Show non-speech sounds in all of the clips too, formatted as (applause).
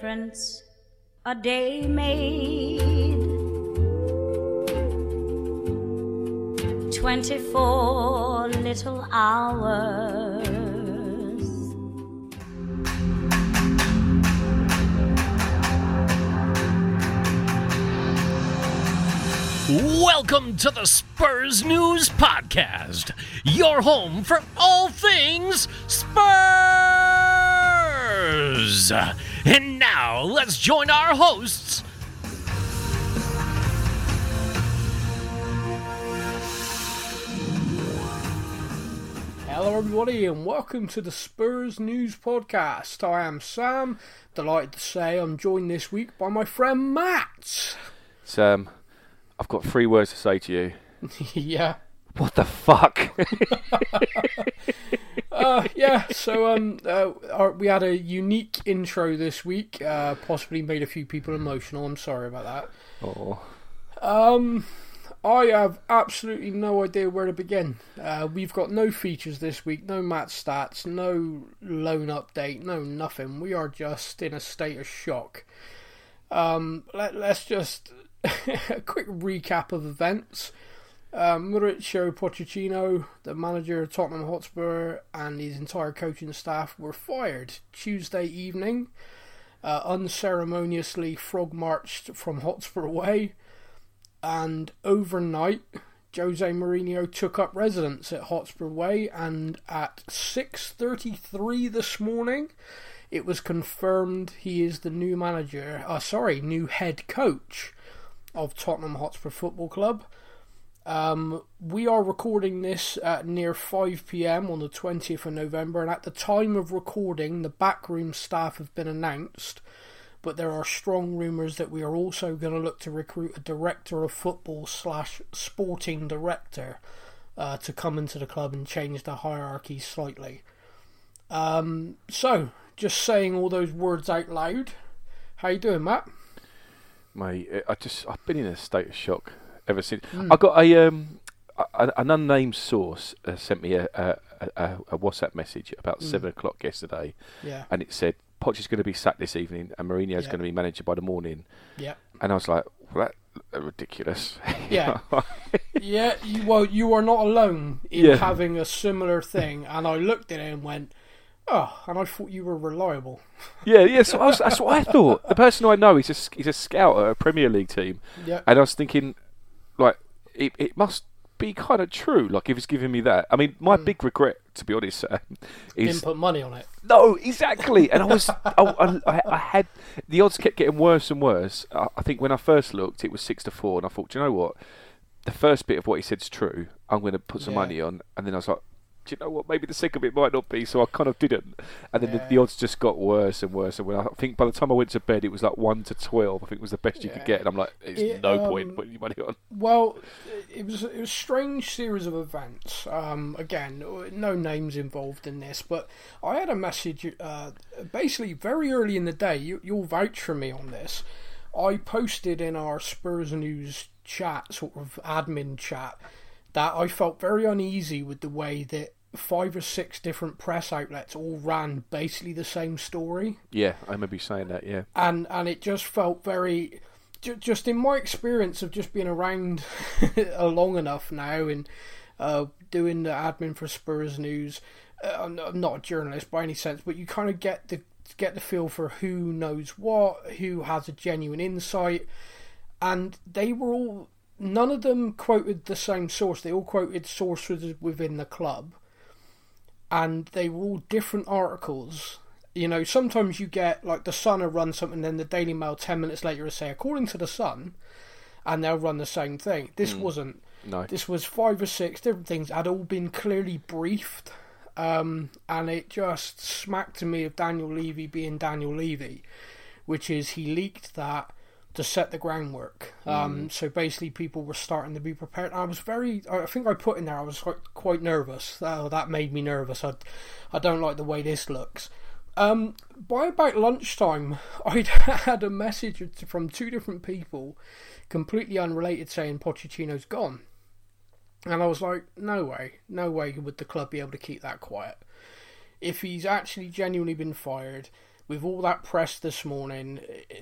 difference a day made. 24 little hours. Welcome to the Spurs News Podcast, your home for all things Spurs. And now let's join our hosts. Hello, everybody, and welcome to the Spurs News Podcast. I am Sam. Delighted to say I'm joined this week by my friend Matt. Sam, I've got three words to say to you. (laughs) yeah, What the fuck? (laughs) uh, yeah. So, um, uh, our, we had a unique intro this week. Uh, possibly made a few people emotional. I'm sorry about that. oh, Um, I have absolutely no idea where to begin. Uh, we've got no features this week, no match stats, no loan update, no nothing. We are just in a state of shock. Um, let, let's just (laughs) a quick recap of events. Um, Mauricio Pochettino, the manager of Tottenham Hotspur, and his entire coaching staff were fired Tuesday evening. Uh, unceremoniously frog marched from Hotspur Way and overnight Jose Mourinho took up residence at Hotspur Way and at 6:33 this morning it was confirmed he is the new manager uh, sorry new head coach of Tottenham Hotspur Football Club um, we are recording this at near 5 pm on the 20th of November, and at the time of recording, the backroom staff have been announced but there are strong rumours that we are also going to look to recruit a director of football slash sporting director uh, to come into the club and change the hierarchy slightly. Um, so, just saying all those words out loud. How you doing, Matt? mate, I just I've been in a state of shock ever since. I got a um a, an unnamed source uh, sent me a, a, a, a WhatsApp message about seven o'clock yesterday, Yeah, and it said Poch is going to be sacked this evening, and Mourinho's Yeah. going to be manager by the morning. yeah, And I was like, well, that, ridiculous. (laughs) yeah, (laughs) yeah. You, well, you are not alone in Yeah. having a similar thing, and I looked at it and went, "Oh," and I thought you were reliable. yeah, yeah. So I was, that's what I thought. The person I know, is a he's a scout at a Premier League team. Yeah, And I was thinking, like, it, it must be kind of true. Like, if he's giving me that. I mean, my mm. big regret, to be honest, Sam, (laughs) is didn't put money on it. no, exactly. And I was, I, I, I had the odds kept getting worse and worse. I, I think when I first looked, it was six to four, and I thought, do you know what? The first bit of what he said's true. I'm going to put some Yeah. money on, and then I was like. Do you know what? Maybe the second bit might not be, so I kind of didn't. And then the, the odds just got worse and worse. And when I think by the time I went to bed, it was like one to twelve. I think it was the best you Yeah. could get. And I'm like, there's It, no um, point putting your money on. Well, it was it was a strange series of events. Um, again, no names involved in this, but I had a message. Uh, basically, very early in the day, you, you'll vouch for me on this. I posted in our Spurs News chat, sort of admin chat, that I felt very uneasy with the way that five or six different press outlets all ran basically the same story Yeah, I remember you saying that. Yeah, and and it just felt very just in my experience of just being around (laughs) long enough now and uh, doing the admin for Spurs News. Uh, I'm not a journalist by any sense, but you kind of get the get the feel for who knows what, who has a genuine insight, and they were all. None of them quoted the same source. They all quoted sources within the club, and they were all different articles. You know, sometimes you get like the Sun will run something, then the Daily Mail ten minutes later will say, according to the Sun, and they'll run the same thing. This wasn't. no, This was five or six different things had all been clearly briefed, um, and it just smacked to me of Daniel Levy being Daniel Levy, which is he leaked that to set the groundwork. Um, So basically, people were starting to be prepared. I was very, I think I put in there, I was quite, quite nervous. Oh, that made me nervous. I, I don't like the way this looks. Um, by about lunchtime, (laughs) I'd had a message from two different people, completely unrelated, saying Pochettino's gone. And I was like, no way, no way would the club be able to keep that quiet. If he's actually genuinely been fired, with all that press this morning,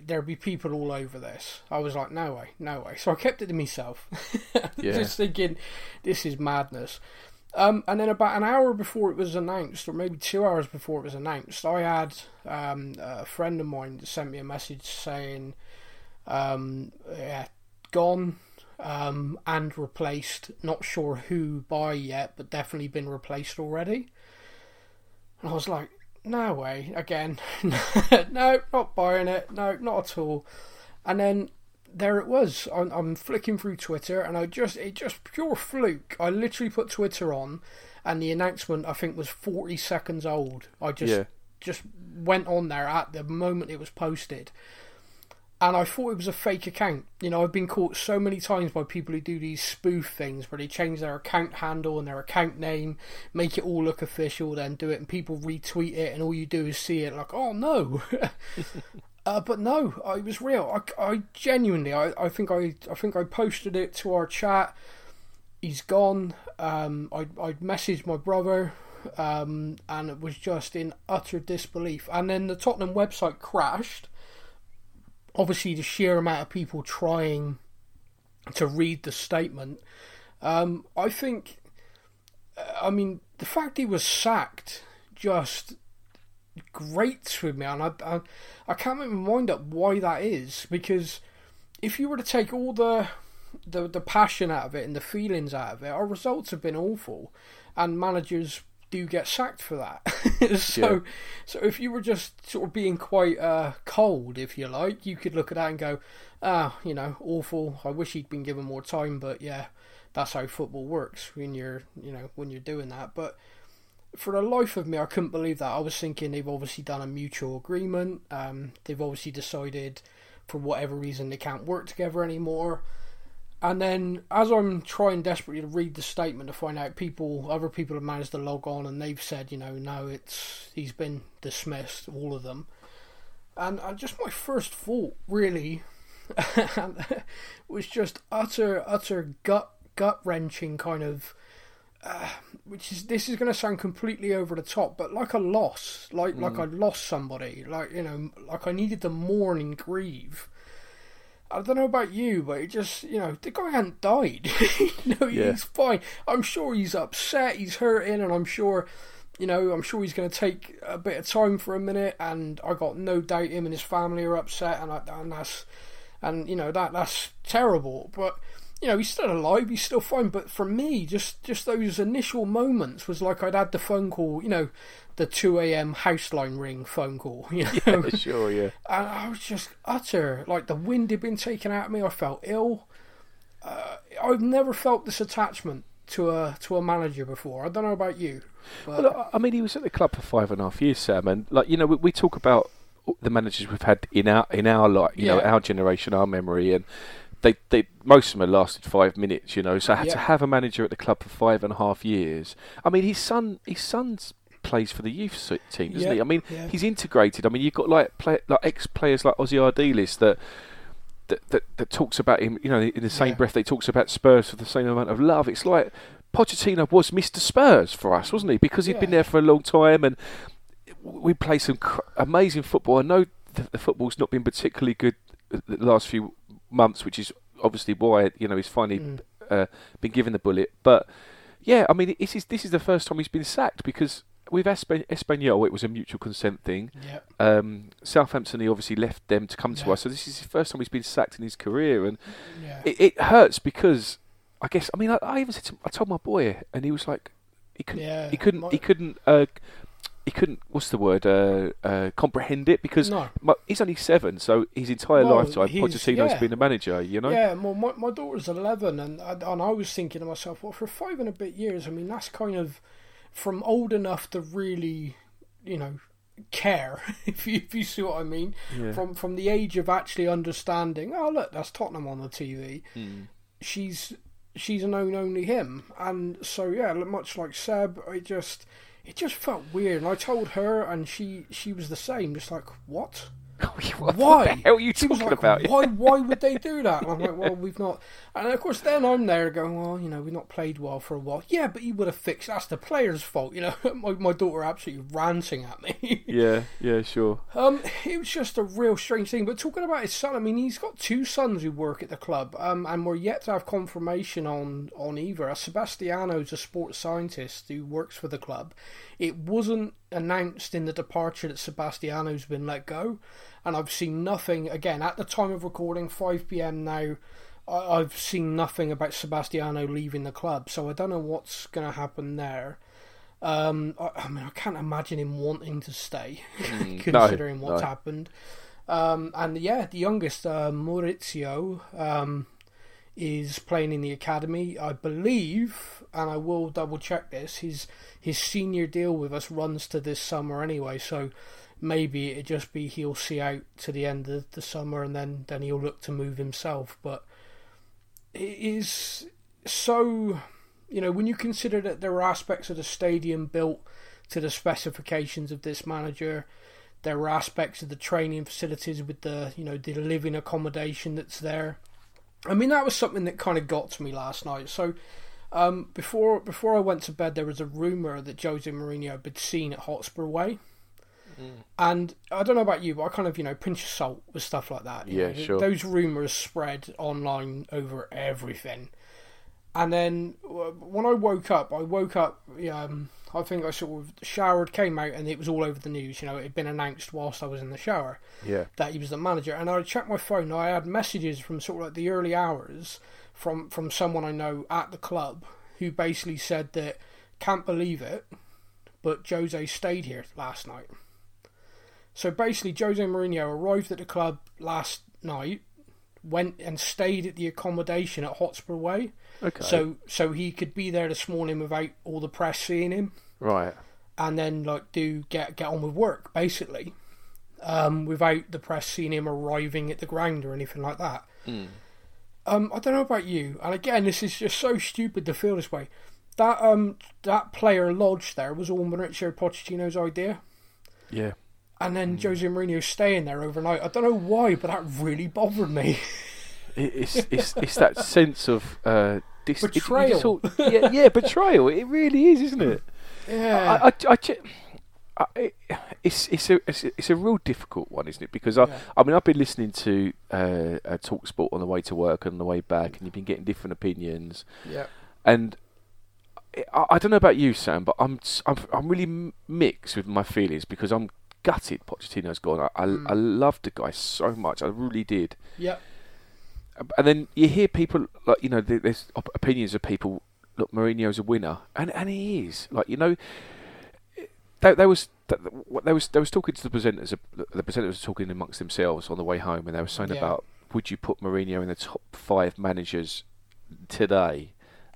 there'd be people all over this. I was like, no way, no way. So I kept it to myself, (laughs) Yeah. just thinking, this is madness. Um, and then about an hour before it was announced, or maybe two hours before it was announced, I had um, a friend of mine sent me a message saying, um, yeah, gone um, and replaced. Not sure who by yet, but definitely been replaced already. And I was like, no way, again. (laughs) no, not buying it. No, not at all. And then there it was. I'm, I'm flicking through Twitter, and I just it just pure fluke. I literally put Twitter on, and the announcement I think was 40 seconds old. I just Yeah. just went on there at the moment it was posted. And I thought it was a fake account. You know, I've been caught so many times by people who do these spoof things where they change their account handle and their account name, make it all look official, then do it, and people retweet it, and all you do is see it like, oh no. (laughs) Uh, but no, it was real. I, I genuinely, I, I think I, I think I posted it to our chat. He's gone. Um, I, I messaged my brother, um, and it was just in utter disbelief. And then the Tottenham website crashed. Obviously, the sheer amount of people trying to read the statement. Um, I think, I mean, the fact he was sacked just grates with me, and I, I, I can't make my mind up why that is. Because if you were to take all the, the the passion out of it and the feelings out of it, our results have been awful, and managers do get sacked for that. (laughs) so, Yeah. so if you were just sort of being quite uh, cold, if you like, you could look at that and go, ah, you know, awful. I wish he'd been given more time, but yeah, that's how football works when you're, you know, when you're doing that. But for the life of me, I couldn't believe that. I was thinking they've obviously done a mutual agreement. Um, they've obviously decided, for whatever reason, they can't work together anymore. And then, as I'm trying desperately to read the statement to find out, people, other people have managed to log on, and they've said, you know, no, it's he's been dismissed, all of them. And, and just my first thought, really, (laughs) was just utter, utter gut, gut wrenching kind of uh, which is this is going to sound completely over the top, but like a loss, like like mm. I lost somebody, like you know, like I needed to mourn and grieve. I don't know about you, but it just you know the guy hadn't died. (laughs) you know, Yeah. he's fine. I'm sure he's upset, he's hurting, and I'm sure. You know, I'm sure he's going to take a bit of time for a minute, and I got no doubt him and his family are upset, and, I, and that's, and you know that that's terrible. But you know, he's still alive, he's still fine. But for me, just just those initial moments was like I'd had the phone call, you know, the two a.m. house line ring phone call, (laughs) you know, sure, yeah. and I was just utter like the wind had been taken out of me. I felt ill. Uh, I've never felt this attachment to a to a manager before. I don't know about you, but Well, I- mean, he was at the club for five and a half years, Sam, and like you know, we, we talk about the managers we've had in our in our like you know our generation, our memory, and they they most of them have lasted five minutes. You know, so I to Yeah. have a manager at the club for five and a half years. I mean, his son, his son's plays for the youth team, doesn't Yeah, he? I mean, yeah. he's integrated. I mean, you've got like play, like ex players like Ossie Ardiles that. That, that, that talks about him, you know, in the same Yeah. breath they talks about Spurs with the same amount of love. It's like Pochettino was Mr. Spurs for us, wasn't he? Because he'd been there for a long time and we play some cr- amazing football. I know the, the football's not been particularly good the last few months, which is obviously why you know he's finally Mm. uh, been given the bullet. But yeah, I mean, this is this is the first time he's been sacked because with Espa- Espanyol it was a mutual consent thing. yeah, Um, Southampton he obviously left them to come to us, so this is the first time he's been sacked in his career, and yeah, it, it hurts because I guess I mean I, I even said to, I told my boy and he was like he couldn't Yeah, he couldn't my- he couldn't uh, he couldn't what's the word uh, uh, comprehend it because no. my, he's only seven so his entire Well, lifetime Pochettino's yeah. been a manager you know Yeah, well, my, my daughter's 11, and I, and I was thinking to myself, well, for five and a bit years, I mean, that's kind of from old enough to really, you know, care, (laughs) if you, if you see what I mean. Yeah. From from the age of actually understanding, oh, look, that's Tottenham on the TV. Hmm. She's she's known only him, and so yeah, much like Seb, I just it just felt weird. And I told her, and she she was the same, just like what. (laughs) what, why? the hell are you talking like, about? Why? Why (laughs) would they do that? And I'm like, well, we've not. And of course, then I'm there going, well, you know, we've not played well for a while. Yeah, but you would have fixed. That's the player's fault. You know, (laughs) my my daughter absolutely ranting at me. (laughs) Yeah, yeah, sure. Um, it was just a real strange thing. But talking about his son, I mean, he's got two sons who work at the club, um, and we're yet to have confirmation on on either. Uh, Sebastiano's a sports scientist who works for the club. It wasn't announced in the departure that Sebastiano's been let go, and I've seen nothing. Again, at the time of recording, five pm now. I- I've seen nothing about Sebastiano leaving the club, so I don't know what's going to happen there. Um, I, I mean, I can't imagine him wanting to stay, (laughs) considering what's no. happened. Um, and yeah, the youngest, uh, Maurizio, um, is playing in the academy. I believe, and I will double check this. His his senior deal with us runs to this summer anyway, so maybe it just be he'll see out to the end of the summer, and then then he'll look to move himself. But it is so you know, when you consider that there are aspects of the stadium built to the specifications of this manager, there are aspects of the training facilities with the, you know, the living accommodation that's there. I mean, that was something that kind of got to me last night. So, um, before before I went to bed, there was a rumor that Jose Mourinho had been seen at Hotspur Way. And I don't know about you, but I kind of, you know, pinch of salt with stuff like that. Yeah, know. sure. Those rumours spread online over everything. And then when I woke up, I woke up. Um, I think I sort of showered, came out, and it was all over the news. You know, it had been announced whilst I was in the shower Yeah, that he was the manager. And I checked my phone. I had messages from sort of like the early hours from from someone I know at the club who basically said that can't believe it, but Jose stayed here last night. So basically, Jose Mourinho arrived at the club last night, went and stayed at the accommodation at Hotspur Way, okay. so so he could be there this morning without all the press seeing him right, and then like do get get on with work basically, um, without the press seeing him arriving at the ground or anything like that. Um, I don't know about you, and again, this is just so stupid to feel this way. That um that player lodge there was all Mauricio Pochettino's idea, yeah. And then Jose Mourinho staying there overnight. I don't know why, but that really bothered me. It, it's it's it's that (laughs) sense of uh, dis- it- you Betrayal. yeah, yeah, betrayal. It really is, isn't it? yeah, I, I, I, I, it- it's it's a it's a, it's a real difficult one, isn't it? Because I Yeah. I mean I've been listening to uh, uh, Talk Sport on the way to work and on the way back, and you've been getting different opinions, yeah, and. I, I don't know about you, Sam, but I'm I'm I'm really mixed with my feelings because I'm gutted Pochettino's gone. I I, mm. I loved the guy so much, I really did. yeah, And then you hear people like you know there's opinions of people. Look, Mourinho's a winner, and and he is. Like you know, they, they was they was they was talking to the presenters. Uh, the presenters were talking amongst themselves on the way home, and they were saying Yeah. about would you put Mourinho in the top five managers today,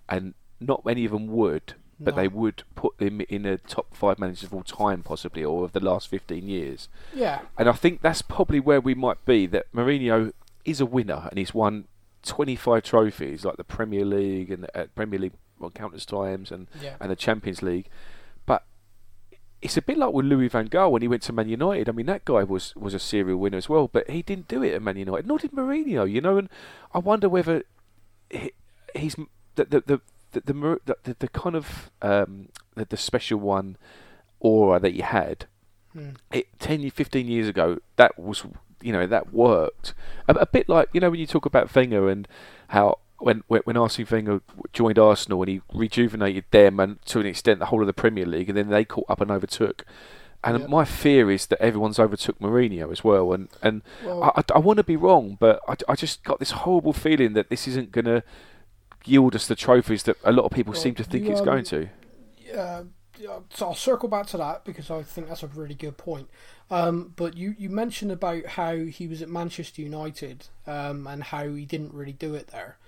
and not many of them would, but No. they would put him in the top five managers of all time, possibly, or of the last fifteen years. yeah, And I think that's probably where we might be. That Mourinho is a winner, and he's won 25 trophies, like the Premier League and the uh, Premier League well, countless times, and yeah. and the Champions League. But it's a bit like with Louis van Gaal when he went to Man United. I mean, that guy was was a serial winner as well, but he didn't do it at Man United. Nor did Mourinho. You know, and I wonder whether he, he's the the the the, the, the, the, the kind of um, the, the special one aura that he had Hmm. it, 10, ye- 15 years ago, that was, you know, that worked. A, a bit like, you know, when you talk about Wenger and how when when, when Arsene Wenger joined Arsenal and he rejuvenated them and to an extent the whole of the Premier League, and then they caught up and overtook. And Yeah. my fear is that everyone's overtook Mourinho as well. And and Well- I, I, want to be wrong, but I, I just got this horrible feeling that this isn't going to yield us the trophies that a lot of people Well, seem to think you, it's um, going to. uh, yeah, so I'll circle back to that because I think that's a really good point. Um, but you, you mentioned about how he was at Manchester United um, and how he didn't really do it there.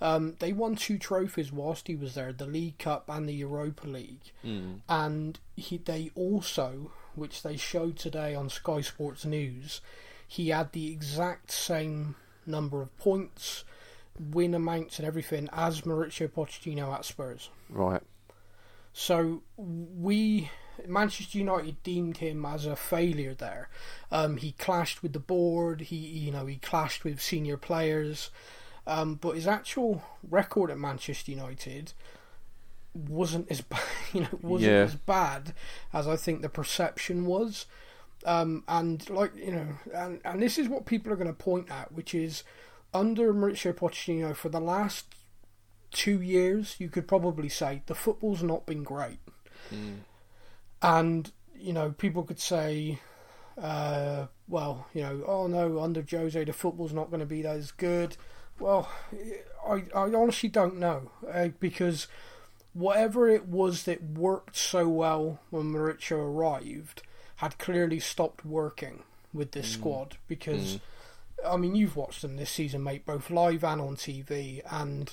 Um, they won two trophies whilst he was there, the League Cup and the Europa League. And he, they also, which they showed today on Sky Sports News, he had the exact same number of points, win amounts and everything as Mauricio Pochettino at Spurs. Right. So we Manchester United deemed him as a failure there. Um, he clashed with the board. He you know he clashed with senior players. Um, but his actual record at Manchester United wasn't as (laughs) bad, you know wasn't Yeah. as bad as I think the perception was. Um, and like you know, and, and this is what people are going to point at, which is under Mauricio Pochettino for the last two years, you could probably say the football's not been great. And you know, people could say, uh, well, you know, oh no, under Jose the football's not going to be as good. Well, I I honestly don't know uh, because whatever it was that worked so well when Mauricio arrived had clearly stopped working with this squad because I mean you've watched them this season, mate, both live and on TV, and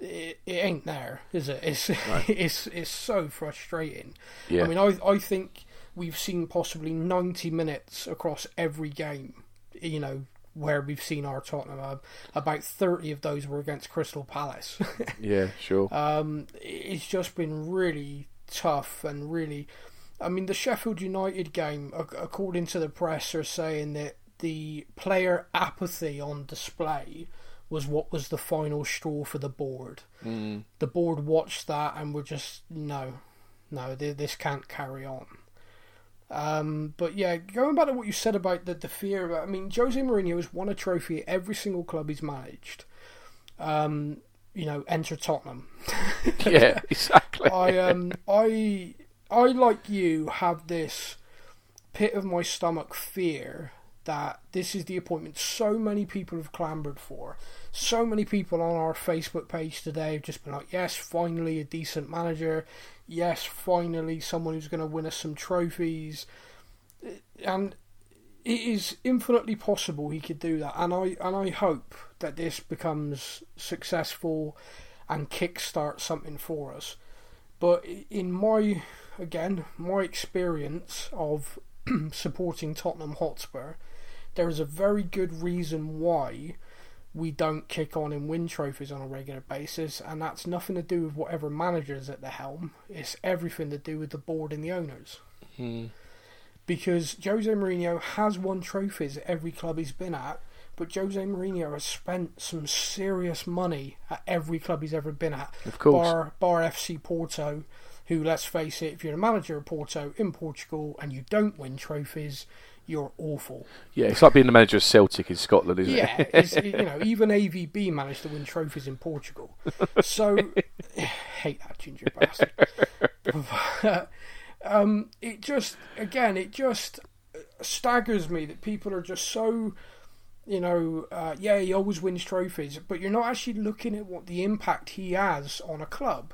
it, it ain't there, is it? It's (laughs) it's it's so frustrating. Yeah. I mean, I I think we've seen possibly ninety minutes across every game. You know. Where we've seen our Tottenham, uh, about thirty of those were against Crystal Palace. (laughs) Yeah, sure. um, it's just been really tough and really. I mean, the Sheffield United game, according to the press, are saying that the player apathy on display was what was the final straw for the board. Mm. The board watched that and were just no, no, this can't carry on. Um, but yeah, going back to what you said about the, the fear, I mean, Jose Mourinho has won a trophy at every single club he's managed. Um, you know, enter Tottenham. (laughs) yeah, (laughs) exactly. I um I I like you have this pit of my stomach fear that this is the appointment so many people have clambered for. So many people on our Facebook page today have just been like, yes, finally a decent manager. Yes, finally someone who's going to win us some trophies. And it is infinitely possible he could do that, and I and I hope that this becomes successful and kickstart something for us. But in my again my experience of (clears throat) supporting Tottenham Hotspur, there is a very good reason why we don't kick on and win trophies on a regular basis, and that's nothing to do with whatever manager's at the helm. It's everything to do with the board and the owners hmm. because Jose Mourinho has won trophies at every club he's been at, but Jose Mourinho has spent some serious money at every club he's ever been at. Of course. Bar, bar FC Porto, who, let's face it, if you're a manager of Porto in Portugal and you don't win trophies, you're awful. Yeah, it's like being the manager of Celtic in Scotland, isn't Yeah, it? (laughs) it's, you know, even AVB managed to win trophies in Portugal. So, (laughs) hate that ginger bastard. (laughs) um, it just, again, it just staggers me that people are just so, you know, uh, yeah, he always wins trophies, but you're not actually looking at what the impact he has on a club.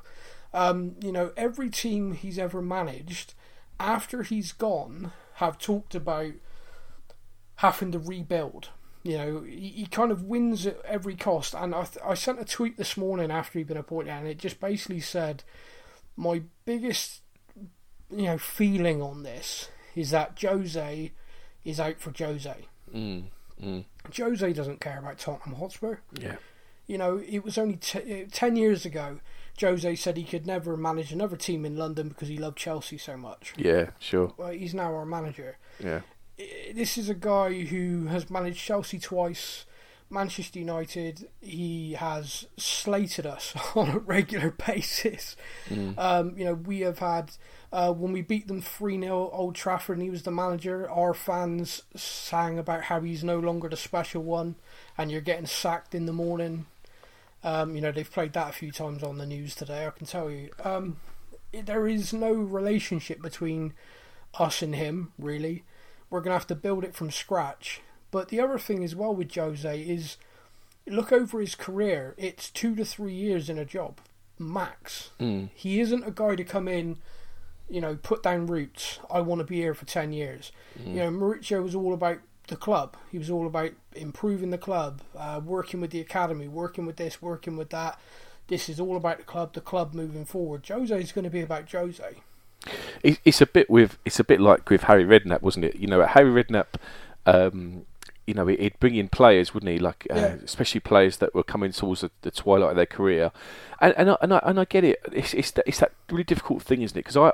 Um, you know, every team he's ever managed, after he's gone, have talked about having to rebuild. You know, he, he kind of wins at every cost. And I, th- I sent a tweet this morning after he'd been appointed, and it just basically said, "My biggest, you know, feeling on this is that Jose is out for Jose. Mm, mm, Jose doesn't care about Tottenham Hotspur. yeah. You know, it was only t- uh, 10 years ago, Jose said he could never manage another team in London because he loved Chelsea so much. Yeah, sure. Well, he's now our manager. Yeah. This is a guy who has managed Chelsea twice, Manchester United. He has slated us (laughs) on a regular (laughs) basis. Um, you know, we have had uh, when we beat them three 0 Old Trafford, and he was the manager. Our fans sang about how he's no longer the special one, and you're getting sacked in the morning. Um, you know, they've played that a few times on the news today. I can tell you. Um, there is no relationship between us and him, really. We're going to have to build it from scratch. But the other thing as well with Jose is look over his career. It's two to three years in a job, max. Mm. He isn't a guy to come in, you know, put down roots. I want to be here for 10 years. You know, Mauricio was all about the club. He was all about improving the club, uh, working with the academy, working with this, working with that. This is all about the club, the club moving forward. Jose is going to be about Jose. It, it's a bit with it's a bit like with Harry Redknapp, wasn't it? You know, Harry Redknapp, um, you know, he'd bring in players, wouldn't he? Like, uh, Yeah. especially players that were coming towards the, the twilight of their career. And and I, and I, and I get it. It's it's that, it's that really difficult thing, isn't it? Because I,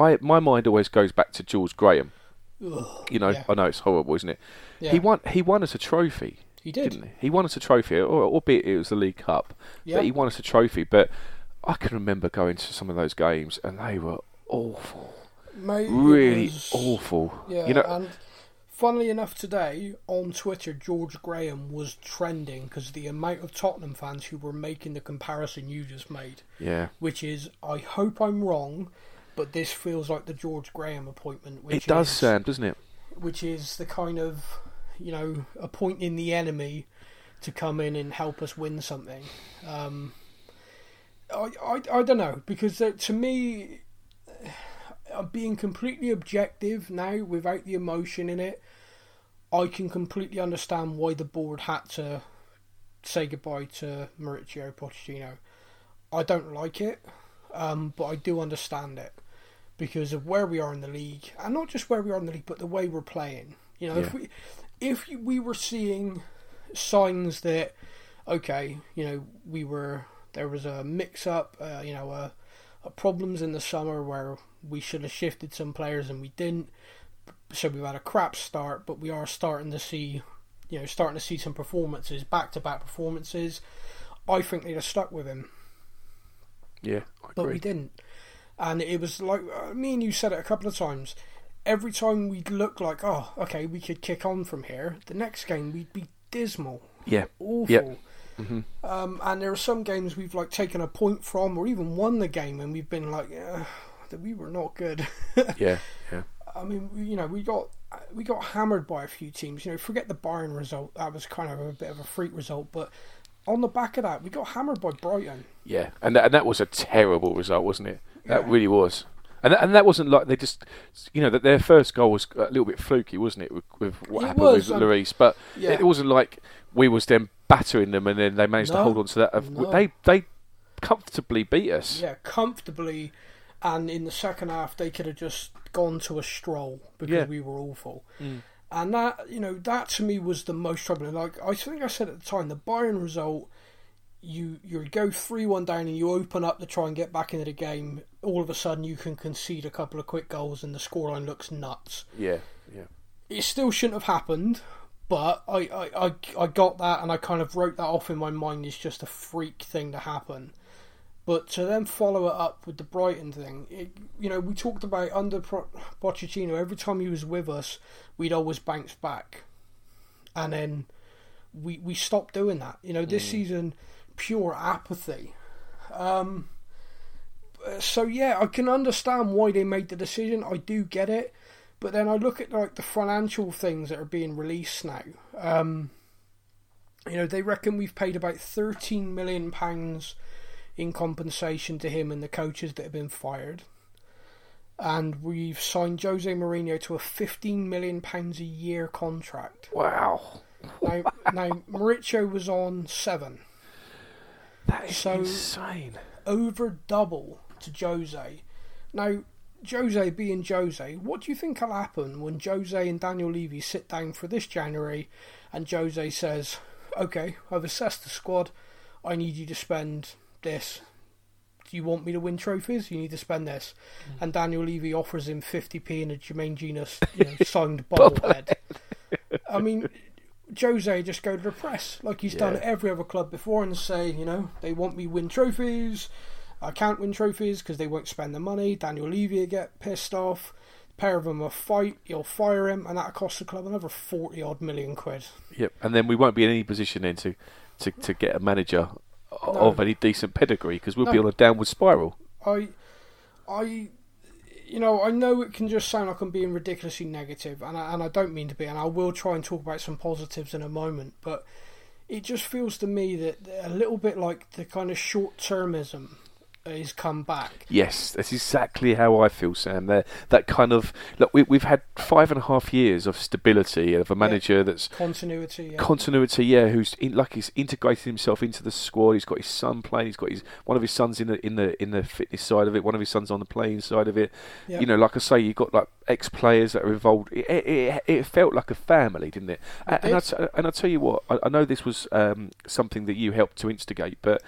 I my mind always goes back to George Graham. Ugh, You know, Yeah. I know it's horrible, isn't it? yeah. He won he won us a trophy, He did. didn't he? He won us a trophy, or, albeit it was the League Cup. Yeah. But he won us a trophy. But I can remember going to some of those games, and they were awful, Mate, really was- awful. Yeah, you know, and funnily enough, today on Twitter, George Graham was trending because the amount of Tottenham fans who were making the comparison you just made, yeah. which is, I hope I'm wrong, but this feels like the George Graham appointment. Which It does, is, Sam, doesn't it? Which is the kind of, you know, appointing the enemy to come in and help us win something. Um, I, I, I don't know because uh, to me, uh, being completely objective now without the emotion in it, I can completely understand why the board had to say goodbye to Mauricio Pochettino. I don't like it, um, but I do understand it because of where we are in the league, and not just where we are in the league, but the way we're playing. You know, if we if we were seeing signs that okay, you know, we were there was a mix up, uh, you know, a uh, problems in the summer where we should have shifted some players and we didn't. So we've had a crap start, but we are starting to see, you know, starting to see some performances, back to back performances. I think they'd have stuck with him, Yeah, I but we didn't. And it was like uh, me and you said it a couple of times. Every time we'd look like, oh, okay, we could kick on from here. The next game we'd be dismal, Yeah, awful. Hmm Um, and there are some games we've like taken a point from, or even won the game, and we've been like, uh, that we were not good. (laughs) yeah, yeah. I mean, you know, we got we got hammered by a few teams. You know, forget the Bayern result; that was kind of a bit of a freak result. But on the back of that, we got hammered by Brighton. Yeah, and that, and that was a terrible result, wasn't it? That Yeah. really was. And that, and that wasn't like they just, you know, that their first goal was a little bit fluky, wasn't it, with, with what It happened was, with um, Lloris? But yeah. it wasn't like we was them battering them and then they managed to hold on to that. no. They they comfortably beat us. Yeah, comfortably. And in the second half, they could have just gone to a stroll because Yeah. we were awful. Mm. And that, you know, that to me was the most troubling. Like I think I said at the time, the Bayern result, you you go three one down and you open up to try and get back into the game. All of a sudden, you can concede a couple of quick goals, and the scoreline looks nuts. Yeah, yeah, It still shouldn't have happened, but I, I, I, I got that, and I kind of wrote that off in my mind as just a freak thing to happen. But to then follow it up with the Brighton thing, it, you know, we talked about under Pro- Pochettino, every time he was with us, we'd always bounce back. And then we we stopped doing that. You know, this season, pure apathy. Um, uh, so yeah, I can understand why they made the decision. I do get it, but then I look at like the financial things that are being released now. Um, you know, they reckon we've paid about thirteen million pounds in compensation to him and the coaches that have been fired. And we've signed Jose Mourinho to a fifteen million pounds a year contract. wow, Now, now Mauricio was on seven, that is So- insane. over double to Jose. Now, Jose being Jose, what do you think will happen when Jose and Daniel Levy sit down for this January and Jose says, Okay, I've assessed the squad, I need you to spend this. Do you want me to win trophies? You need to spend this. Mm. And Daniel Levy offers him 50p in a Jermaine Jenas you know, (laughs) signed bobblehead. I mean, Jose just go to the press like he's done at every other club before and say, you know, they want me to win trophies. I can't win trophies because they won't spend the money. Daniel Levy will get pissed off. pair of them will fight. You'll fire him, and that costs the club another forty odd million quid. Yep, and then we won't be in any position then to, to, to get a manager of any decent pedigree because we'll be on a downward spiral. I, I, you know, I know it can just sound like I'm being ridiculously negative, and I, and I don't mean to be, and I will try and talk about some positives in a moment, but it just feels to me that a little bit like the kind of short termism is come back. Yes, that's exactly how I feel, Sam. There, that kind of look. We, we've had five and a half years of stability of a manager that's Continuity. Yeah. continuity. Yeah, who's in, like he's integrated himself into the squad. He's got his son playing. He's got his one of his sons in the in the in the fitness side of it. One of his sons on the playing side of it. Yeah. You know, like I say, you have got like ex players that are involved. It, it, it, felt like a family, didn't it? It and I did. t- and I tell you what, I, I know this was um, something that you helped to instigate, but.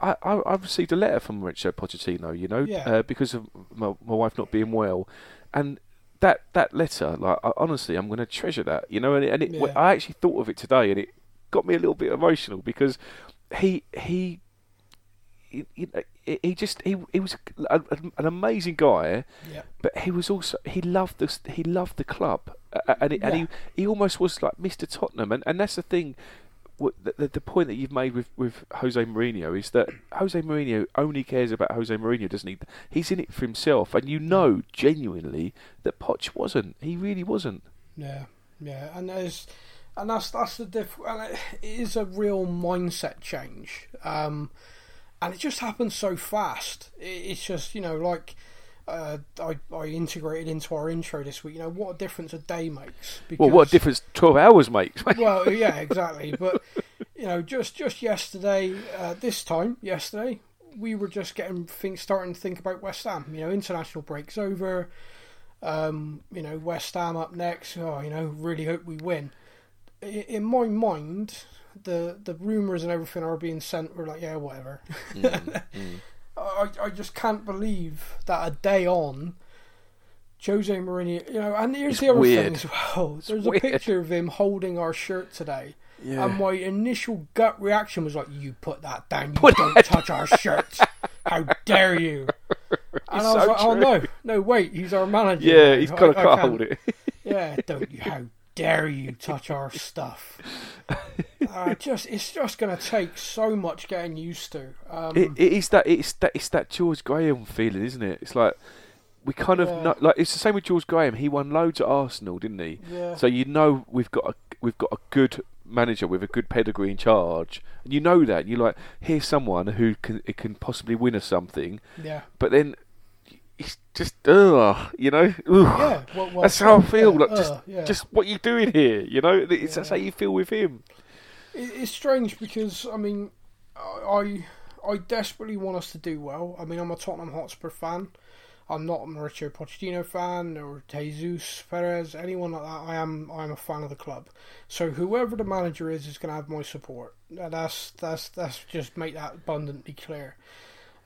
I, I, I received a letter from Mauricio Pochettino, you know, Yeah. uh, because of my, my wife not being well, and that that letter, like I, honestly, I'm going to treasure that, you know, and, it, and it, Yeah. I actually thought of it today, and it got me a little bit emotional because he he he, he, he just he he was a, a- an amazing guy, Yeah. but he was also he loved the he loved the club, and it, and he he almost was like Mr Tottenham, and, and that's the thing. The, the, point that you've made with, with Jose Mourinho is that Jose Mourinho only cares about Jose Mourinho, doesn't he? He's in it for himself, and you know genuinely that Poch wasn't. He really wasn't. Yeah, yeah, and there's, and that's that's the diff. And it, it is a real mindset change, um, and it just happens so fast. It, it's just you know like. Uh, I, I integrated into our intro this week. You know what a difference a day makes. Well, what a difference twelve hours makes. well, (laughs) yeah, exactly. But you know, just just yesterday, uh, this time yesterday, we were just getting think, starting to think about West Ham. You know, international breaks over. Um, you know, West Ham up next. Oh, you know, really hope we win. I- In my mind, the the rumours and everything are being sent. We're like, yeah, whatever. (laughs) I I just can't believe that a day on. Jose Mourinho, you know, and here's It's the other weird. thing as well. There's weird. a picture of him holding our shirt today, Yeah. and my initial gut reaction was like, "You put that down. You Put don't touch our shirts. How dare you?" (laughs) And I was so like, "Oh no, no, wait, he's our manager. yeah, he's got to can't- hold it. (laughs) Yeah, don't you? How dare you touch our stuff? (laughs) uh, just it's just going to take so much getting used to. Um, It, it is that it's that it's that George Graham feeling, isn't it? It's like we kind of Yeah. know, like it's the same with George Graham. He won loads at Arsenal, didn't he? Yeah. So you know we've got a we've got a good manager with a good pedigree in charge, and you know that. And you're like, here's someone who can it can possibly win us something, yeah, but then it's just ugh, you know. Ugh. yeah. Well, well, That's how I feel. yeah, like just, uh, yeah. just what you doing here, you know? It's, That's how you feel with him. It's strange because I mean, I I desperately want us to do well. I mean, I'm a Tottenham Hotspur fan. I'm not a Mauricio Pochettino fan or Jesus Perez, anyone like that. I am I am a fan of the club. So whoever the manager is is going to have my support. That's that's that's just make that abundantly clear.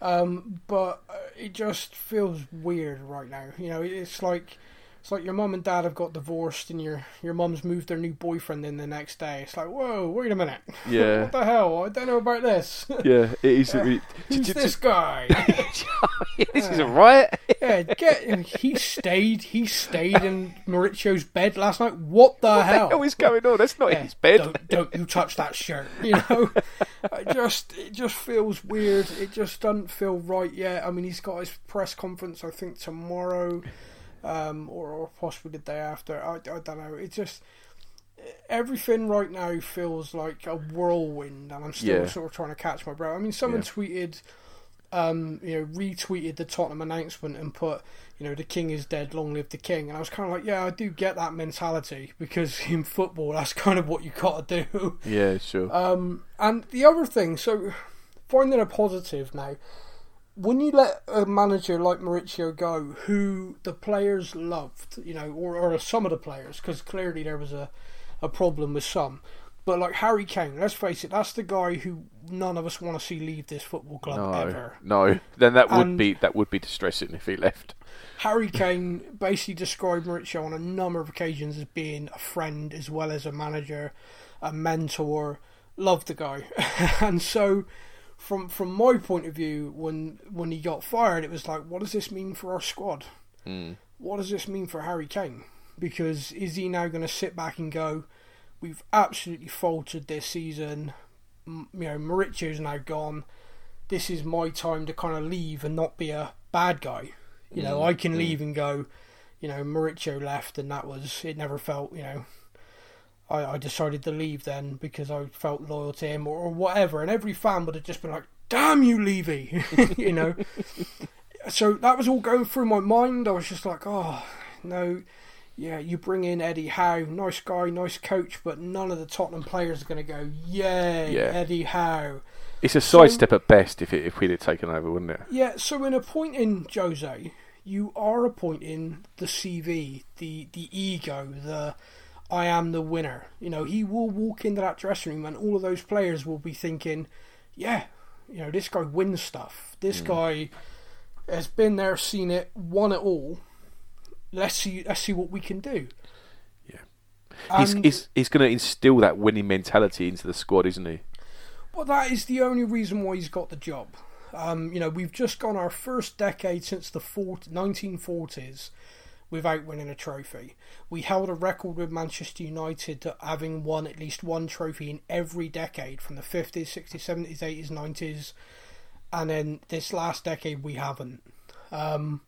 Um, but uh, it just feels weird right now. You know, it's like it's like your mum and dad have got divorced, and your your mum's moved their new boyfriend in the next day. It's like, whoa, wait a minute, (laughs) Yeah. what the hell? I don't know about this. (laughs) Yeah, it is. really- (laughs) Who's j- j- this guy? this is a riot. yeah, get he stayed. He stayed in Mauricio's bed last night. What the What the hell? hell is going on? That's not Yeah, his bed. Don't, don't you touch that shirt. You know, it just it just feels weird. It just doesn't feel right yet. I mean, he's got his press conference. I think tomorrow, um, or, or possibly the day after. I, I don't know. It just everything right now feels like a whirlwind, and I'm still Yeah. sort of trying to catch my breath. I mean, someone Yeah. tweeted. Um, you know, retweeted the Tottenham announcement and put, you know, the king is dead, long live the king. And I was kind of like, yeah, I do get that mentality because (laughs) in football, that's kind of what you got to do. Yeah, sure. Um, and the other thing, so finding a positive now, when you let a manager like Mauricio go, who the players loved, you know, or, or some of the players, because clearly there was a, a problem with some. But like Harry Kane, let's face it, that's the guy who none of us want to see leave this football club no, ever. no. Then that would And- be that would be distressing if he left. Harry (laughs) Kane basically described Mauricio on a number of occasions as being a friend as well as a manager, a mentor. Loved the guy, (laughs) and so from from my point of view, when when he got fired, it was like, what does this mean for our squad? Hmm. What does this mean for Harry Kane? Because is he now going to sit back and go, we've absolutely faltered this season. M- You know, Mauricio's now gone. This is my time to kind of leave and not be a bad guy. You know, hmm. I can hmm. leave and go. You know, Mauricio left, and that was it. Never felt. You know, I, I decided to leave then because I felt loyal to him or, or whatever. And every fan would have just been like, damn you, Levy, (laughs) you know. so that was all going through my mind. I was just like, oh no, yeah, you bring in Eddie Howe, nice guy, nice coach, but none of the Tottenham players are going to go, yay, Yeah. Eddie Howe. It's a sidestep at best if it, if we'd have taken over, wouldn't it? Yeah, so in appointing Jose, you are appointing the CV, the the ego, the I am the winner. You know, he will walk into that dressing room and all of those players will be thinking, yeah, you know, this guy wins stuff. This guy has been there, seen it, won it all. Let's see, let's see what we can do. Yeah. He's he's, he's going to instill that winning mentality into the squad, isn't he? Well, that is the only reason why he's got the job. Um, you know, we've just gone our first decade since the 40, 1940s without winning a trophy. We held a record with Manchester United to having won at least one trophy in every decade from the 50s, 60s, 70s, 80s, 90s, and then this last decade we haven't. Um,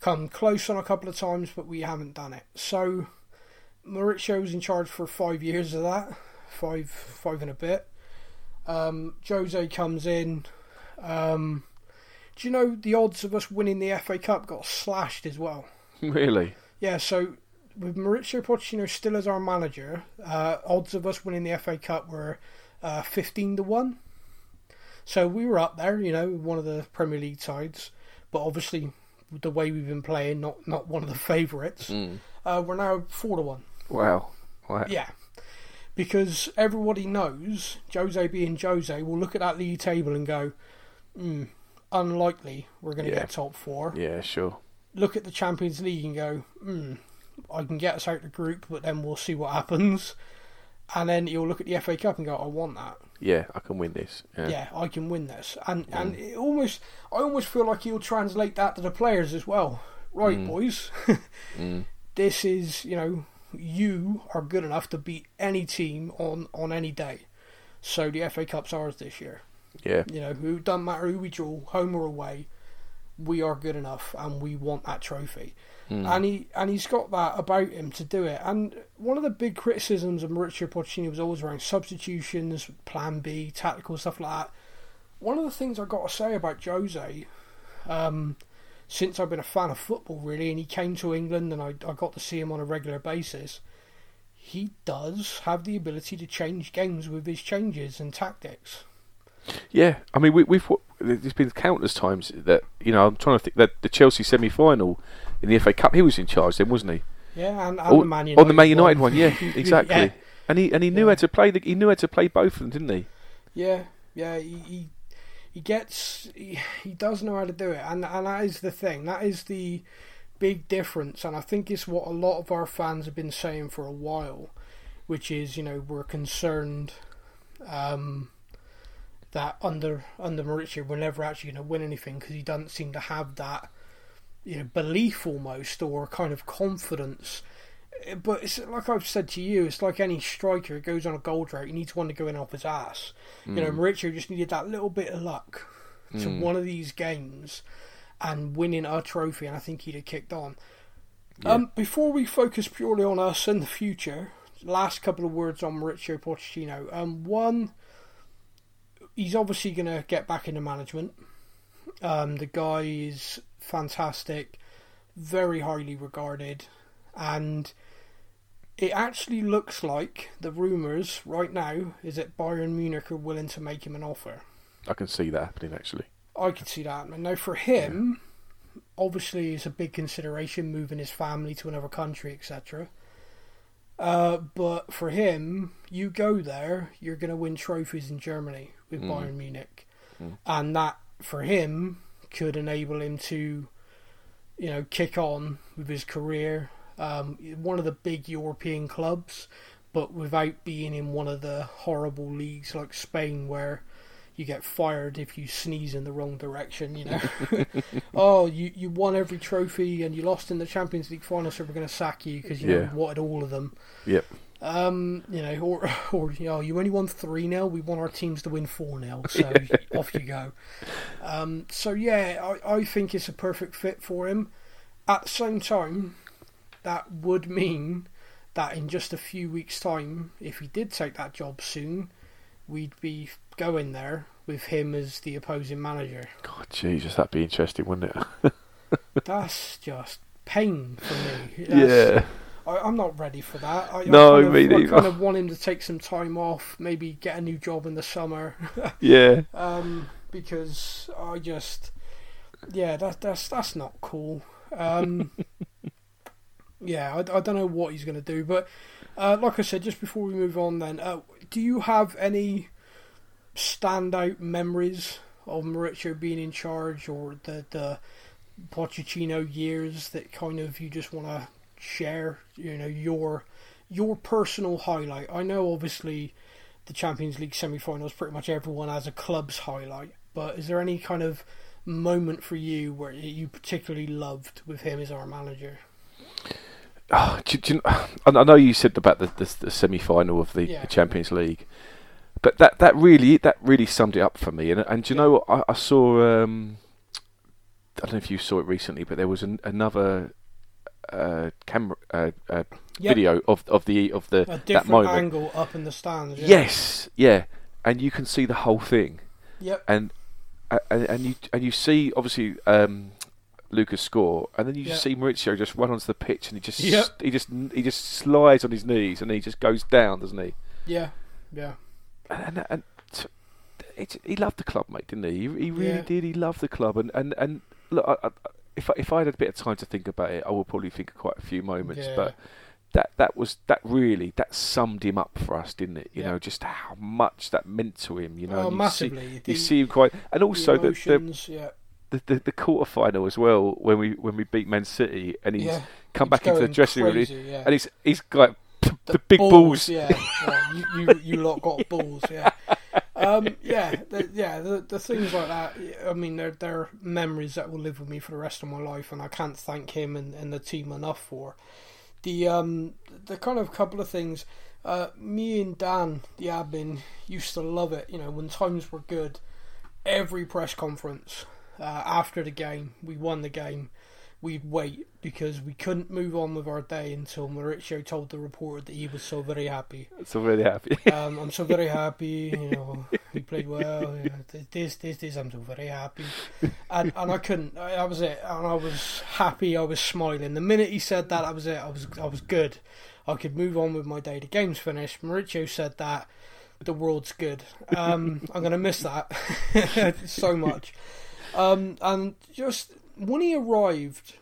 come close on a couple of times, but we haven't done it. So Mauricio was in charge for five years of that, five, five and a bit. Um, Jose comes in. Um, do you know the odds of us winning the FA Cup got slashed as well? (laughs) really? Yeah, so with Mauricio Pochettino still as our manager, uh, odds of us winning the FA Cup were uh, 15 to 1. So we were up there, you know, one of the Premier League sides, but obviously the way we've been playing, not not one of the favourites. Uh, we're now 4 to 1. Wow. wow. Yeah. Because everybody knows, Jose being Jose, will look at that league table and go, hmm, unlikely we're going to Yeah. get top four. Yeah, sure. Look at the Champions League and go, hmm, I can get us out of the group, but then we'll see what happens. And then you'll look at the FA Cup and go, I want that. Yeah, I can win this. Yeah. Yeah, I can win this. And and it almost, I almost feel like he'll translate that to the players as well. Right, boys. (laughs) This is, you know, you are good enough to beat any team on on any day. So the FA Cup's ours this year. Yeah. You know, it doesn't matter who we draw, home or away. We are good enough, and we want that trophy. And he and he's got that about him to do it. And one of the big criticisms of Mauricio Pochettino was always around substitutions, Plan B, tactical stuff like that. One of the things I got to say about Jose, um, since I've been a fan of football, really, and he came to England, and I, I got to see him on a regular basis. He does have the ability to change games with his changes and tactics. Yeah, I mean, we, we've there's been countless times that you know I'm trying to think that the Chelsea semi-final in the FA Cup he was in charge then, wasn't he? Yeah, and, and Oh, the Man United on the Man United one, yeah, (laughs) Yeah. exactly. And he and he knew Yeah. how to play the he knew how to play both of them, didn't he? Yeah, yeah, he he, he gets he, he does know how to do it, and and that is the thing. That is the big difference, and I think it's what a lot of our fans have been saying for a while, which is you know we're concerned um, that under under Mauricio we're never actually going to win anything because he doesn't seem to have that you know belief almost or kind of confidence. Eh, But it's like I've said to you, it's like any striker who goes on a goal drought. He needs one to go in off his ass. You know, Mauricio just needed that little bit of luck to one of these games and winning a trophy, and I think he'd have kicked on. Um, before we focus purely on us and the future, last couple of words on Mauricio Pochettino. Um, one, he's obviously going to get back into management. Um, the guy is fantastic, very highly regarded, and it actually looks like the rumours right now is that Bayern Munich are willing to make him an offer. I can see that happening actually. I can see that. And now for him, obviously it's a big consideration moving his family to another country, etc. Uh, but for him, you go there, you're going to win trophies in Germany with Bayern Munich, and that for him could enable him to, you know, kick on with his career. Um, one of the big European clubs, but without being in one of the horrible leagues like Spain where you get fired if you sneeze in the wrong direction, you know. (laughs) (laughs) oh, you, you won every trophy and you lost in the Champions League final, so we're going to sack you because you Yeah. wanted all of them. Yep. Um, you know, or (laughs) or you know, you only won three now. We want our teams to win four now. (laughs) so off you go. Um, so yeah, I, I think it's a perfect fit for him. At the same time, that would mean that in just a few weeks' time, if he did take that job soon, we'd be going there with him as the opposing manager. God, Jesus, that'd be interesting, wouldn't it? (laughs) That's just pain for me. That's- yeah. I, I'm not ready for that. I, No, I kind, me of, I kind of want him to take some time off, maybe get a new job in the summer, (laughs) Yeah. um, because I just, yeah, that, that's that's not cool. Um, (laughs) yeah, I, I don't know what he's going to do, but uh, like I said, just before we move on, then, uh, do you have any standout memories of Mauricio being in charge, or the the Pochettino years that kind of you just want to share? You know your your personal highlight. I know obviously the Champions League semi-finals, pretty much everyone has a club's highlight, but is there any kind of moment for you where you particularly loved with him as our manager? Oh, do, do you, (sighs) I I know you said about the, the, the semi-final of the, Yeah. the Champions League, but that, that really that really summed it up for me. And and do you know what I, I saw? Um, I don't know if you saw it recently, but there was an, another uh, camera uh, uh, Yep. video of of the of the A that moment. angle up in the stands. Yeah. Yes, yeah, and you can see the whole thing, Yep. and and, and you and you see obviously um, Lucas score, and then you just see Mauricio just run onto the pitch, and he just Yep. he just he just slides on his knees, and he just goes down, doesn't he? Yeah. Yeah. And and, and t- it, he loved the club, mate, didn't he? He, he really Yeah. did. He loved the club, and and and look, I, I, if I, if I had a bit of time to think about it, I would probably think of quite a few moments, Yeah. but. That that was that really that summed him up for us, didn't it? You Yeah. know, just how much that meant to him. You know, oh, you massively. See, The- you see him quite, and also the, the, emotions, yeah. the the the quarter final as well when we when we beat Man City and he's yeah. come He's back into the dressing room and, crazy, he- yeah. and he's he's got the, (laughs) big balls. Yeah, yeah. You, you you lot got (laughs) balls. Yeah, um, yeah, the, yeah. The, the things like that. I mean, they're they're memories that will live with me for the rest of my life, and I can't thank him and, and the team enough for. The um the kind of couple of things. Uh, me and Dan, the admin, used to love it. You know, when times were good, every press conference uh, after the game, we won the game. We'd wait because we couldn't move on with our day until Mauricio told the reporter that he was so very happy. So very happy. (laughs) Um, I'm so very happy. You know, he played well. You know, this, this, this. I'm so very happy. And and I couldn't. I- That was it. And I was happy. I was smiling. The minute he said that, that was it. I was I was good. I could move on with my day. The game's finished. Mauricio said that. The world's good. Um, I'm gonna miss that (laughs) so much. Um, and just when he arrived,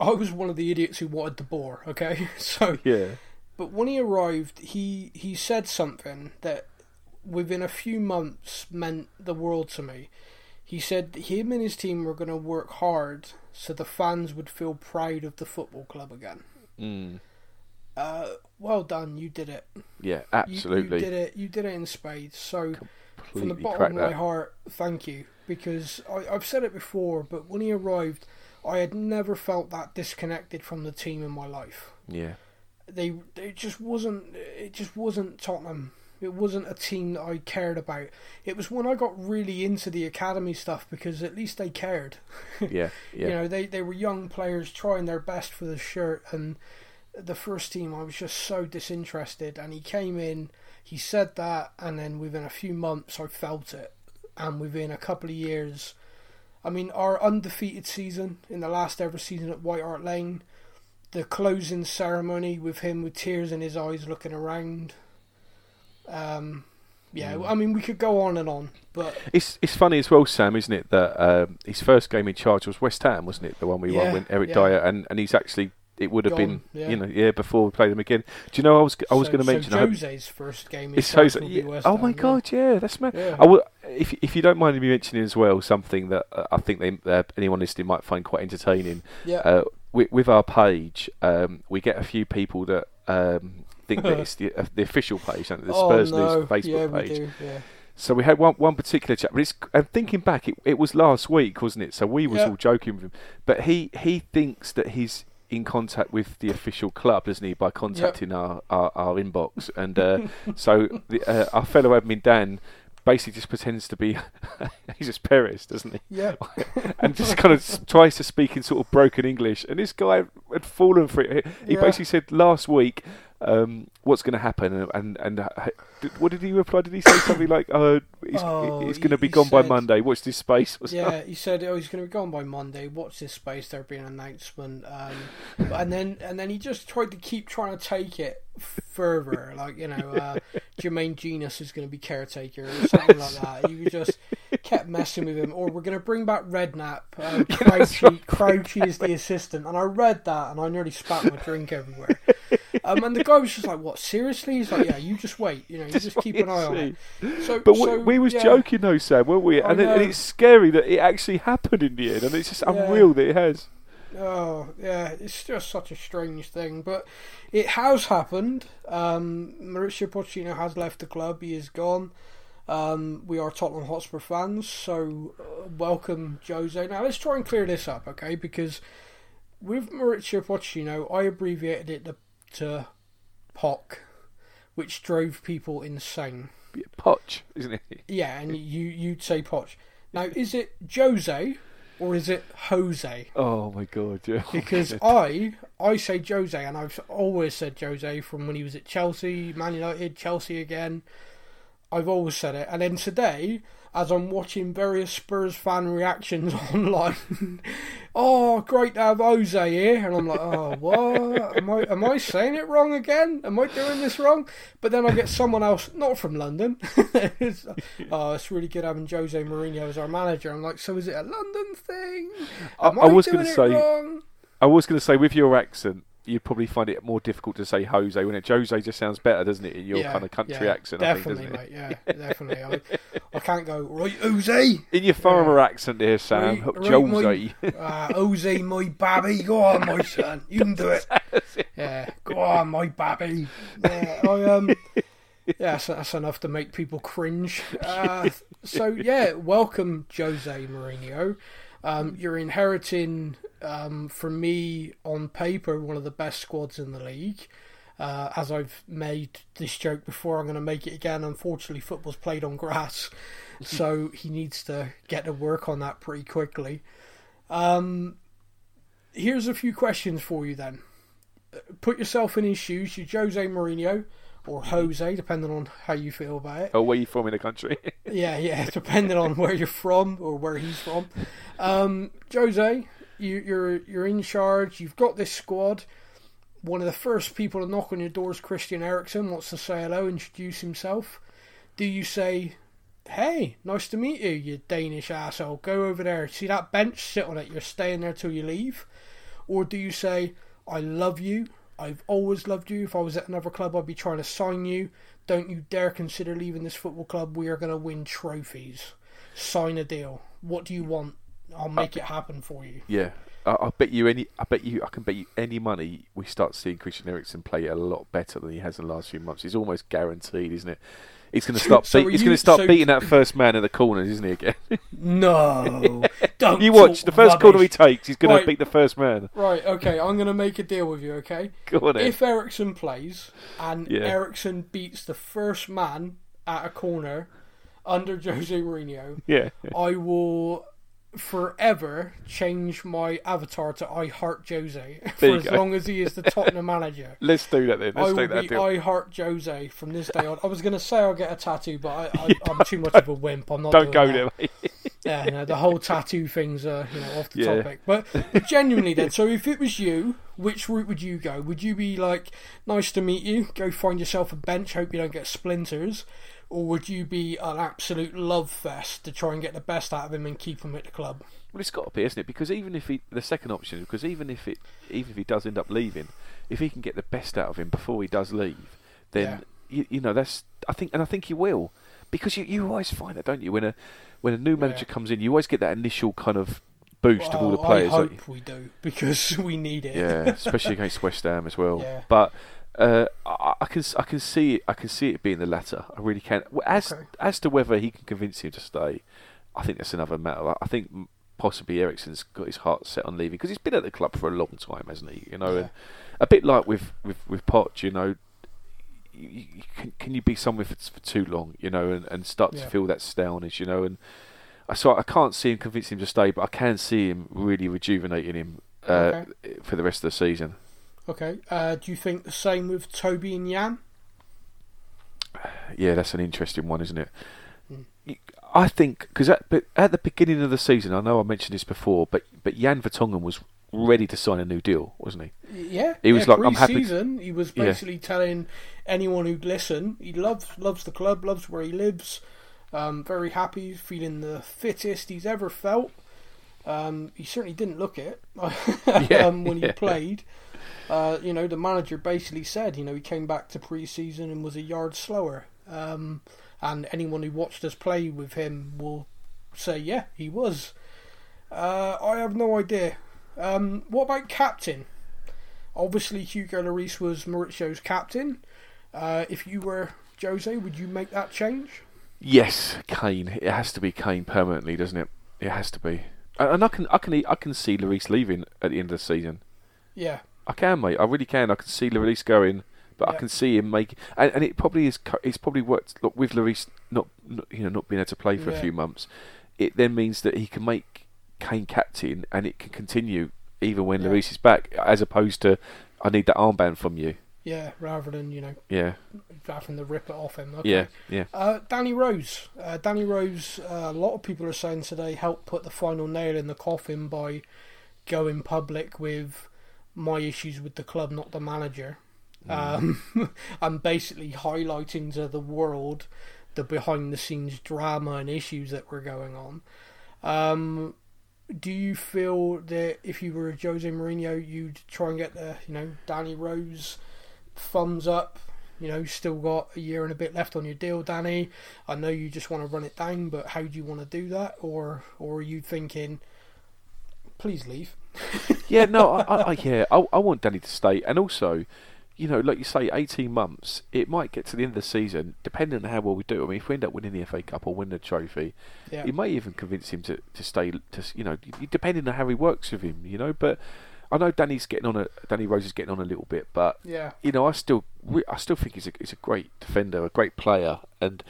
I was one of the idiots who wanted the bore. Okay, (laughs) so yeah. but when he arrived, he he said something that within a few months meant the world to me. He said him and his team were going to work hard so the fans would feel proud of the football club again. Mm. Uh, well done, you did it. Yeah, absolutely. you, did it. You did it in spades. So from the bottom of my that. heart, thank you because I, I've said it before, but when he arrived, I had never felt that disconnected from the team in my life. Yeah. they it just wasn't it just wasn't Tottenham. It wasn't a team that I cared about. It was when I got really into the academy stuff because at least they cared. (laughs) Yeah. Yeah. You know, they they were young players trying their best for the shirt and the first team I was just so disinterested and he came in, he said that and then within a few months I felt it and within a couple of years I mean our undefeated season in the last ever season at White Hart Lane the closing ceremony with him with tears in his eyes looking around. Um, yeah, Mm. I mean we could go on and on, but It's it's funny as well, Sam, isn't it? That um, his first game in charge was West Ham, wasn't it? The one we Yeah, won when Eric yeah. Dier, and, and he's actually it would have been yeah. you know yeah before we played them again. Do you know I was I was so- going to mention so hope- Jose's first game. in it's Jose- yeah, oh my yeah. god, yeah, that's mad. Yeah. I will, if if you don't mind me mentioning as well something that uh, I think they, uh, anyone listening might find quite entertaining. Yeah, Uh, with, with our page, um, we get a few people that um, think that (laughs) it's the, uh, the official page, and the oh Spurs no, News Facebook yeah, we page. do. Yeah, So we had one one particular chat, but it's and thinking back, it, it was last week, wasn't it? So we was Yeah. all joking with him, but he he thinks that he's in contact with the official club, doesn't he, by contacting our, our, our inbox, (laughs) and uh, so the, uh, our fellow admin Dan basically just pretends to be (laughs) he's just Perez, doesn't he? yeah, (laughs) and just kind of tries to speak in sort of broken English. And this guy had fallen for it. He Yeah. basically said last week, um, "What's going to happen?" And and, and uh, did, what did he reply? Did he say something like, "Uh, He's, Oh, he's going to be he gone by Monday. Watch this space. (laughs) Yeah, he said, "Oh, he's going to be gone by Monday. Watch this space. There'll be an announcement." Um, and then, and then he just tried to keep trying to take it further. Like you know, uh, Jermaine Jenas is going to be caretaker or something like that. You just kept messing with him. Or we're going to bring back Redknapp. Um, (laughs) Crouchy, Crouchy is the assistant. And I read that, and I nearly spat my drink everywhere. Um, and the guy was just like, "What? Seriously?" He's like, "Yeah, you just wait. You know, you (laughs) just, keep an eye on it." So, But so, we, we was yeah. joking though, Sam, weren't we? And, it, and it's scary that it actually happened in the end, and it's just Yeah. unreal that it has. Oh, yeah, it's just such a strange thing, but it has happened. Um, Mauricio Pochettino has left the club; he is gone. Um, we are Tottenham Hotspur fans, so uh, welcome Jose. Now let's try and clear this up, okay? Because with Mauricio Pochettino, I abbreviated it to, to Pock, which drove people insane. Poch, isn't it? Yeah, and you you'd say Poch. Now, is it Jose or is it Jose? Oh my god, yeah. (laughs) because I I say Jose, and I've always said Jose from when he was at Chelsea, Man United, Chelsea again. I've always said it, and then today, as I'm watching various Spurs fan reactions (laughs) online, oh, great to have Jose here, and I'm like, oh, what? Am I am I saying it wrong again? Am I doing this wrong? But then I get someone else, not from London. (laughs) it's, oh, it's really good having Jose Mourinho as our manager. I'm like, so is it a London thing? I- Am I was doing gonna it say- wrong? I was going to say, with your accent, you'd probably find it more difficult to say Jose when it Jose just sounds better, doesn't it, in your kind of country yeah, accent? Definitely, I think, doesn't mate. Yeah, (laughs) definitely. I, I can't go right, Jose. In your farmer accent there, Sam, Right, right, Jose. my, uh, Jose, my babby, go on, my son, you can do it. (laughs) Yeah, go on, my baby. Yeah, I um, yeah, that's, that's enough to make people cringe. Uh, so yeah, welcome, Jose Mourinho. Um, you're inheriting, um, from me on paper, one of the best squads in the league. Uh, as I've made this joke before, I'm going to make it again. Unfortunately, football's played on grass, (laughs) so he needs to get to work on that pretty quickly. Um, here's a few questions for you then. Put yourself in his shoes. You're Jose Mourinho or Jose, depending on how you feel about it. Oh, where you're from in the country? (laughs) Yeah, yeah, depending on where you're from or where he's from. (laughs) Um, Jose, you, you're you're in charge. You've got this squad. One of the first people to knock on your door is Christian Eriksen. Wants to say hello, introduce himself. Do you say, "Hey, nice to meet you, you Danish asshole. Go over there. See that bench? Sit on it. You're staying there till you leave." Or do you say, "I love you. I've always loved you. If I was at another club, I'd be trying to sign you. Don't you dare consider leaving this football club. We are going to win trophies. Sign a deal. What do you want? I'll make it happen for you." yeah. I, I bet you any. I bet you. I can bet you any money. We start seeing Christian Eriksen play a lot better than he has in the last few months. He's almost guaranteed, isn't it? He's going to start. So beat, he's going to start so- beating that first man in the corners, isn't he? Again. No, (laughs) don't. you watch the first corner he takes. He's going Right. to beat the first man. Right, okay, I'm going to make a deal with you, okay? Go on then. If Eriksen plays and Yeah. Eriksen beats the first man at a corner under Jose Mourinho, (laughs) Yeah. I will forever change my avatar to I Heart Jose (laughs) for as go. long as he is the Tottenham (laughs) manager. Let's do that then. I Let's will take that be deal. I Heart Jose from this day on. I was going to say I'll get a tattoo, but I, I, (laughs) I'm too much of a wimp. I'm not. Don't go that. there, mate. Yeah, the whole tattoo thing's uh, you know off the Yeah. topic. But, but genuinely, then, so if it was you, which route would you go? Would you be like, "Nice to meet you. Go find yourself a bench. Hope you don't get splinters," or would you be an absolute love fest to try and get the best out of him and keep him at the club? Well, it's got to be, isn't it? Because even if he, the second option, because even if it, even if he does end up leaving, if he can get the best out of him before he does leave, then you, you know that's. I think, and I think he will, because you, you always find that, don't you? When a when a new manager Yeah. comes in, you always get that initial kind of boost of all the players. I hope we do (laughs) because we need it. yeah, especially against West Ham as well. Yeah. But uh, I, I can I can see it, I can see it being the latter. I really can. As Okay. as to whether he can convince him to stay, I think that's another matter. I think possibly Eriksen's got his heart set on leaving because he's been at the club for a long time, hasn't he? You know, Yeah. and a bit like with with with Poch, you know. You, you, can, can you be somewhere for, for too long, you know, and, and start Yeah. to feel that staleness, you know, and I so I can't see him convincing him to stay, but I can see him really rejuvenating him uh, for the rest of the season. Okay. Uh, do you think the same with Toby and Jan? Yeah, that's an interesting one, isn't it? You- I think because at, at the beginning of the season, I know I mentioned this before, but but Jan Vertonghen was ready to sign a new deal, wasn't he? Yeah, He was yeah, like, "I'm happy- pre-season, He was Yeah. basically telling anyone who'd listen, he loves loves the club, loves where he lives. Um, very happy, feeling the fittest he's ever felt. Um, he certainly didn't look it (laughs) Yeah, um, when he yeah. played. Uh, you know, the manager basically said, you know, he came back to pre-season and was a yard slower. Um, and anyone who watched us play with him will say, yeah, he was. Uh, I have no idea. Um, what about captain? Obviously, Hugo Lloris was Mauricio's captain. Uh, if you were Jose, would you make that change? Yes, Kane. It has to be Kane permanently, doesn't it? It has to be. And I can I can I can see Lloris leaving at the end of the season. Yeah, I can, mate. I really can. I can see Lloris going, but I can see him make. And, and it probably is. It's probably worked. Look, with Lloris not, not you know not being able to play for Yeah. a few months, it then means that he can make Kane captain, and it can continue even when Yeah. Lloris is back, as opposed to I need that armband from you. yeah. Rather than you know Yeah, having to rip it off him. Okay. yeah, yeah. Uh, Danny Rose. Uh, Danny Rose. Uh, a lot of people are saying today helped put the final nail in the coffin by going public with my issues with the club, not the manager, um, (laughs) and basically highlighting to the world the behind the scenes drama and issues that were going on. Um, do you feel that if you were Jose Mourinho, you'd try and get the you know Danny Rose thumbs up? You know, still got a year and a bit left on your deal, Danny. I know you just want to run it down, but how do you want to do that? Or, or are you thinking, please leave? (laughs) Yeah, no, I, I, I yeah, I, I want Danny to stay, and also, you know, like you say, eighteen months. It might get to the end of the season, depending on how well we do. I mean, if we end up winning the FA Cup or win the trophy, Yeah, it may even convince him to, to stay. To you know, depending on how he works with him, you know. But I know Danny's getting on a Danny Rose is getting on a little bit, but yeah, you know, I still I still think he's a he's a great defender, a great player, and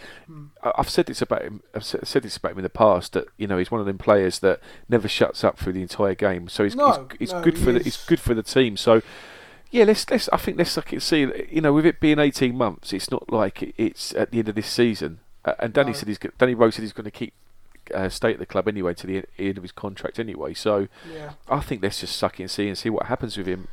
I- I've said this about him. I've said this about him in the past that you know he's one of them players that never shuts up through the entire game. So he's No, he's, he's no, good he for the, he's good for the team. So yeah, let's let's I think let's at see you know with it being eighteen months, it's not like it's at the end of this season. Uh, and Danny No. said he's Danny Rose said he's going to keep. Uh, stay at the club anyway to the end of his contract anyway. So yeah. I think let's just suck it and see and see what happens with him.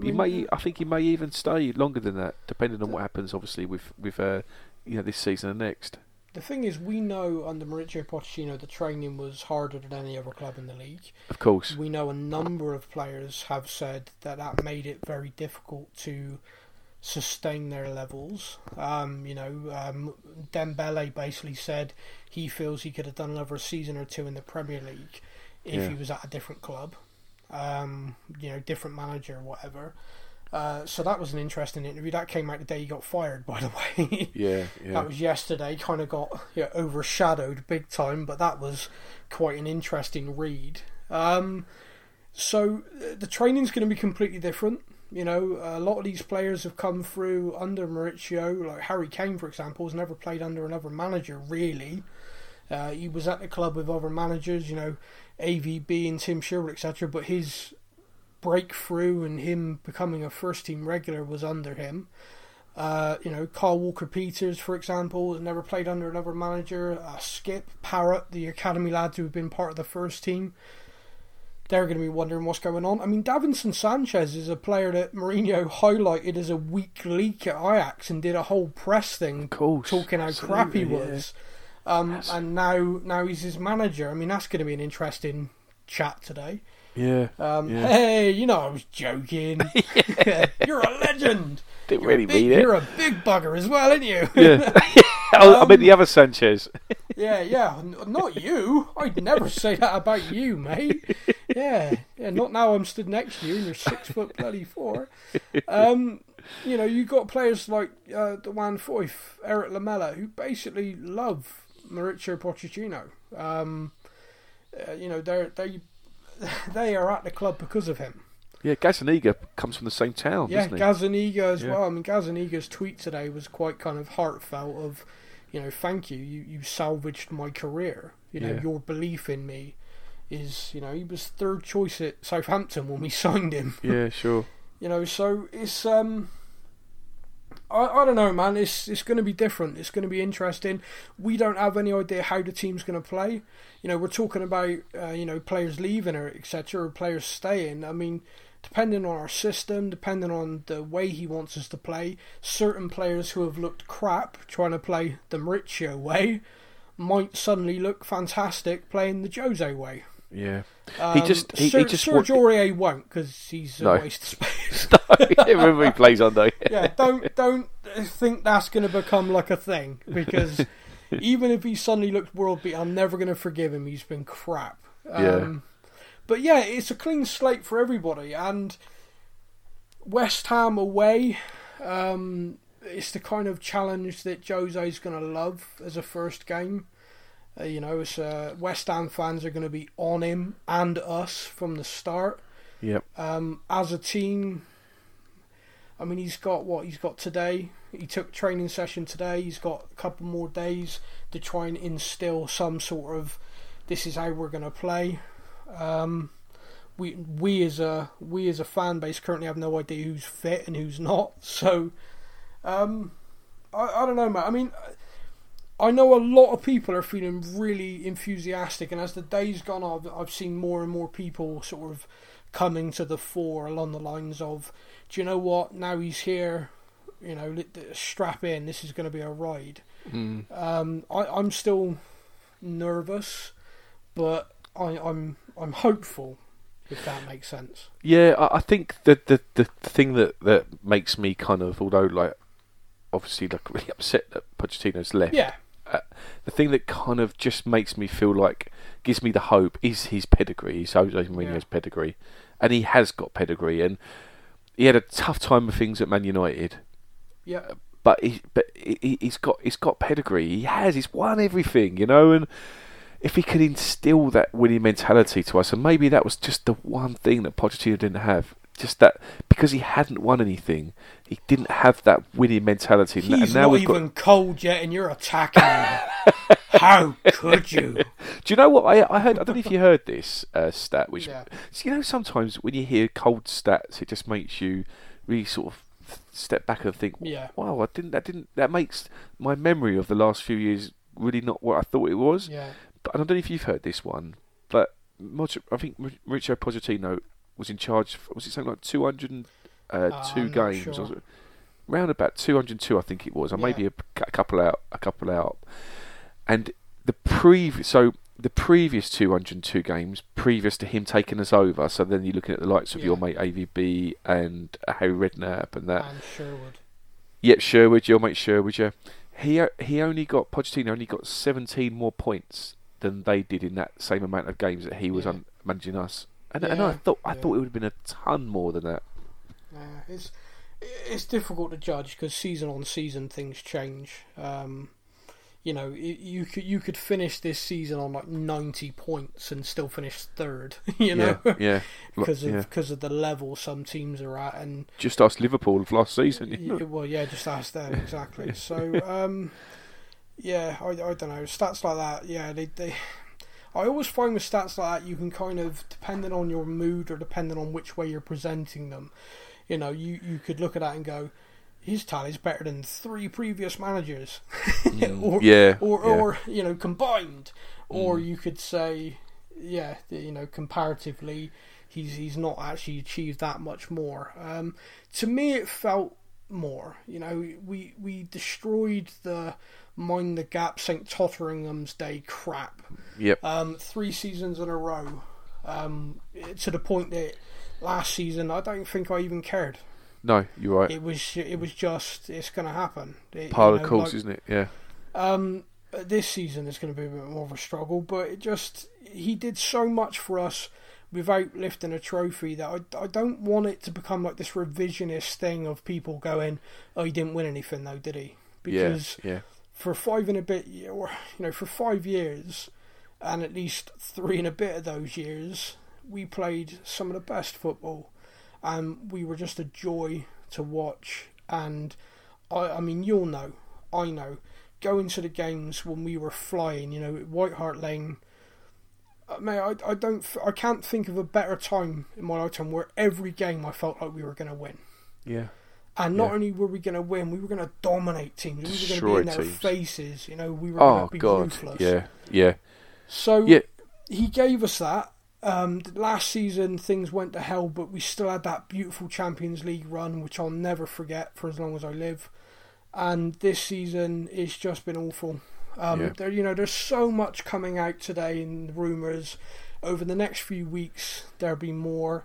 I He mean, may, I think he may even stay longer than that, depending on what happens. Obviously, with with uh, you know this season and next. The thing is, we know under Mauricio Pochettino the training was harder than any other club in the league. Of course, We know a number of players have said that that made it very difficult to sustain their levels. Um, you know, um, Dembele basically said he feels he could have done another season or two in the Premier League if Yeah. he was at a different club, um, you know, different manager, whatever. Uh, so that was an interesting interview. That came out the day he got fired, (laughs) by the way. yeah, yeah, That was yesterday. Kind of got you know, overshadowed big time, but that was quite an interesting read. Um, so uh, the training's going to be completely different. You know, a lot of these players have come through under Mauricio, like Harry Kane, for example, has never played under another manager really. Uh, he was at the club with other managers, you know, AVB and Tim Sherwood, etc. But his breakthrough and him becoming a first team regular was under him. Uh, you know, Kyle Walker Peters, for example, has never played under another manager. Uh, Skipp Parrott, the academy lads who have been part of the first team, they're going to be wondering what's going on. I mean, Davinson Sanchez is a player that Mourinho highlighted as a weak leak at Ajax and did a whole press thing course. talking how crap he Absolutely, yeah. was. Um, and now, now he's his manager. I mean, that's going to be an interesting chat today. Yeah, Um, Yeah. Hey, you know I was joking. (laughs) (laughs) you're a legend. Didn't You're really a big, mean it. You're a big bugger as well, aren't you? Yeah, oh, (laughs) (laughs) I Um, meant the other Sanchez. (laughs) yeah, yeah. Not you. I'd never say that about you, mate. Yeah, yeah. Not now. I'm stood next to you, and you're six foot bloody four. Um, you know, you got players like uh, Juan Foyth, Erik Lamela, who basically love Mauricio Pochettino. Um, uh, you know, they're they they are at the club because of him. Yeah, Gazzaniga comes from the same town, Yeah, doesn't he? Gazzaniga as Yeah. well. I mean, Gazzaniga's tweet today was quite kind of heartfelt. Of, you know, thank you. You you salvaged my career. You know, Yeah. your belief in me is. You know, he was third choice at Southampton when we (laughs) signed him. Yeah, sure. (laughs) You know, so it's um. I, I don't know, man. It's it's going to be different. It's going to be interesting. We don't have any idea how the team's going to play. You know, we're talking about uh, you know players leaving or etc. or players staying. I mean, depending on our system, depending on the way he wants us to play, certain players who have looked crap trying to play the Mauricio way might suddenly look fantastic playing the Jose way. Yeah. Um, he just he, Ser- he just Serge Aurier won't because he's a No. waste of space. (laughs) Remember he plays under. (laughs) yeah, don't don't think that's going to become like a thing because (laughs) even if he suddenly looks world beat, I'm never going to forgive him. He's been crap. Um, Yeah. But yeah, it's a clean slate for everybody, and West Ham away. Um, it's the kind of challenge that Jose's going to love as a first game. Uh, you know, it's, uh, West Ham fans are going to be on him and us from the start. Yep. Um, as a team, I mean, he's got what he's got today. He took training session today. He's got a couple more days to try and instill some sort of this is how we're going to play. Um, we we as a we as a fan base currently have no idea who's fit and who's not. (laughs) So, um, I I don't know, man. I mean. I know a lot of people are feeling really enthusiastic, and as the days gone on, I've, I've seen more and more people sort of coming to the fore along the lines of, do you know what? Now he's here, you know, strap in. This is going to be a ride. Mm. Um, I, I'm still nervous, but I, I'm I'm hopeful. If that makes sense. Yeah, I, I think the, the the thing that that makes me kind of, although like obviously like (laughs) really upset that Pochettino's left. Yeah, uh, the thing that kind of just makes me feel like gives me the hope is his pedigree, is Jose Mourinho's Yeah. pedigree, and he has got pedigree, and he had a tough time with things at Man United, yeah, but he but he, he's got he's got pedigree. He has. He's won everything, you know, and. If he could instill that winning mentality to us, and maybe that was just the one thing that Pochettino didn't have, just that because he hadn't won anything, he didn't have that winning mentality. and he's now not we've even got, cold yet, and you're attacking him. (laughs) How could you? Do you know what I, I heard? I don't know if you heard this uh, stat. Which Yeah. you know, sometimes when you hear cold stats, it just makes you really sort of step back and think, Yeah. "Wow, I didn't. That didn't. That makes my memory of the last few years really not what I thought it was." Yeah, But I don't know if you've heard this one, but I think Maur- Mauricio Pochettino was in charge. For, was it something like two hundred and uh, two I'm games? sure. Or round about two hundred and two, I think it was. I Yeah. maybe a, a couple out, a couple out. And the previous, so the previous two hundred and two games, previous to him taking us over. So then you're looking at the likes of your mate AVB and uh, Harry Redknapp and that. and Sherwood. Yep, Sherwood, your mate Sherwood, yeah. He he only got Pochettino only got 17 more points than they did in that same amount of games that he was Yeah. on managing us. And, and I thought I yeah. thought it would have been a ton more than that. Yeah, it's it's difficult to judge because season on season things change. Um, you know, you could you could finish this season on like ninety points and still finish third. (laughs) You know, yeah, yeah. Because of yeah. because of the level some teams are at, and Just ask Liverpool of last season. well, yeah, just ask them exactly. (laughs) So, um, yeah, I, I don't know stats like that. Yeah, they they. I always find with stats like that, you can kind of, depending on your mood or depending on which way you're presenting them, you know, you, you could look at that and go, his tally's better than three previous managers, (laughs) or, yeah, or, yeah. or you know, combined. Or you could say, yeah, you know, comparatively, he's he's not actually achieved that much more. Um, to me, it felt more. You know, we we destroyed the mind the gap St Totteringham's Day crap Yep. um, three seasons in a row. Um, to the point that last season I don't think I even cared. no, you're right. It was it was just it's going to happen. It- Par you of course, like- isn't it? Yeah. um, this season is going to be a bit more of a struggle, but it just he did so much for us without lifting a trophy that I, I don't want it to become like this revisionist thing of people going, "Oh, he didn't win anything though, did he?" Because yeah. Yeah. for five and a bit, or you know, for five years, and at least three and a bit of those years, we played some of the best football, and we were just a joy to watch. And I, I mean, you'll know, I know, going to the games when we were flying, you know, at White Hart Lane. Uh, Mate, I, I don't, I can't think of a better time in my lifetime where every game I felt like we were going to win Yeah. And not Yeah. only were we going to win, we were going to dominate teams. We were going to be Destroy in their teams. faces. You know, we were Oh going to be God, ruthless. yeah, yeah, So yeah. he gave us that. Um, last season things went to hell, but we still had that beautiful Champions League run, which I'll never forget for as long as I live. And this season, it's just been awful. Um, Yeah. there, you know, there's so much coming out today in rumours. Over the next few weeks, there'll be more,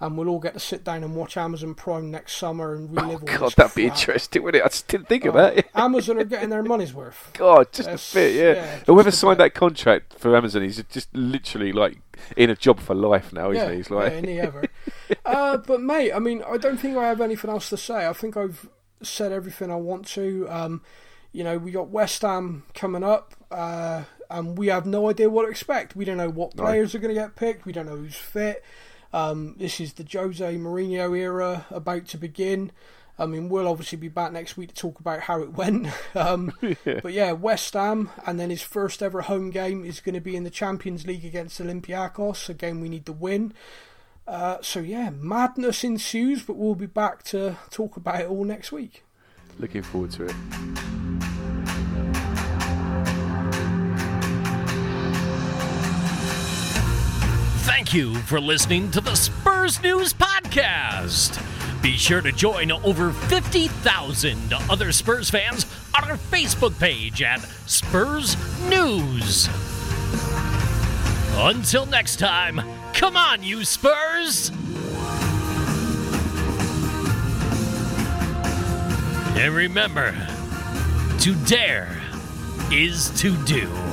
and we'll all get to sit down and watch Amazon Prime next summer and Oh relive all God, that'd be interesting, wouldn't it? I just didn't think of Oh, that. (laughs) Amazon are getting their money's worth. God, just That's- a bit, yeah. yeah, Whoever signed that contract for Amazon, he's just literally like in a job for life now, isn't yeah, he? He's like, yeah, any ever. (laughs) uh, but mate, I mean, I don't think I have anything else to say. I think I've said everything I want to. Um, you know, we got West Ham coming up, uh, and we have no idea what to expect. We don't know what players are going to get picked. We don't know who's fit. Um, this is the Jose Mourinho era about to begin. I mean, we'll obviously be back next week to talk about how it went. (laughs) Um, (laughs) But yeah, West Ham, and then his first ever home game is going to be in the Champions League against Olympiacos, a game we need to win. Uh, so yeah, madness ensues, but we'll be back to talk about it all next week. looking forward to it. Thank you for listening to the Spurs News Podcast. Be sure to join over 50,000 other Spurs fans on our Facebook page at Spurs News. Until next time, come on, you Spurs! And remember, to dare is to do.